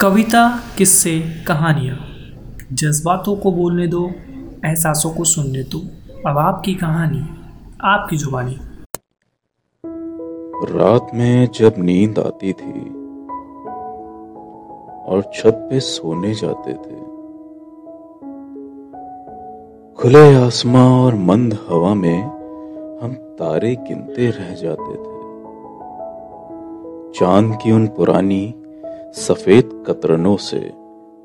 कविता किस्से कहानियाँ। जज्बातों को बोलने दो, एहसासों को सुनने दो। अब आपकी कहानी, आपकी जुबानी। रात में जब नींद आती थी और छत पे सोने जाते थे, खुले आसमां और मंद हवा में हम तारे गिनते रह जाते थे। चाँद की उन पुरानी सफ़ेद कतरनों से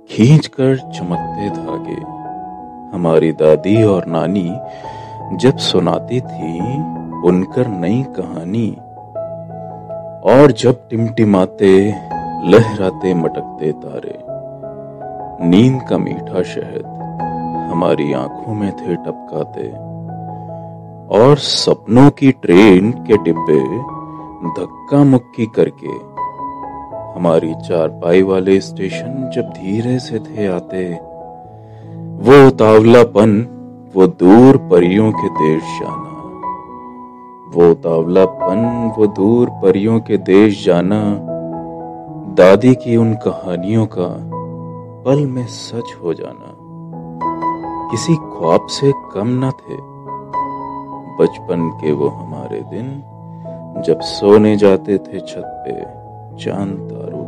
खींचकर चमकते धागे। हमारी दादी और नानी जब सुनाती थी बुनकर नई कहानी, और जब टिमटिमाते, लहराते मटकते तारे। नींद का मीठा शहद हमारी आँखों में थे टपकाते, और सपनों की ट्रेन के डिब्बे धक्का मुक्की करके हमारी चारपाई वाले स्टेशन जब धीरे से थे आते, वो तावलापन, वो दूर परियों के देश जाना। वो तावलापन, वो दूर परियों के देश जाना, दादी की उन कहानियों का पल में सच हो जाना। किसी ख्वाब से कम न थे। बचपन के वो हमारे दिन, जब सोने जाते थे छत पे। Can Daru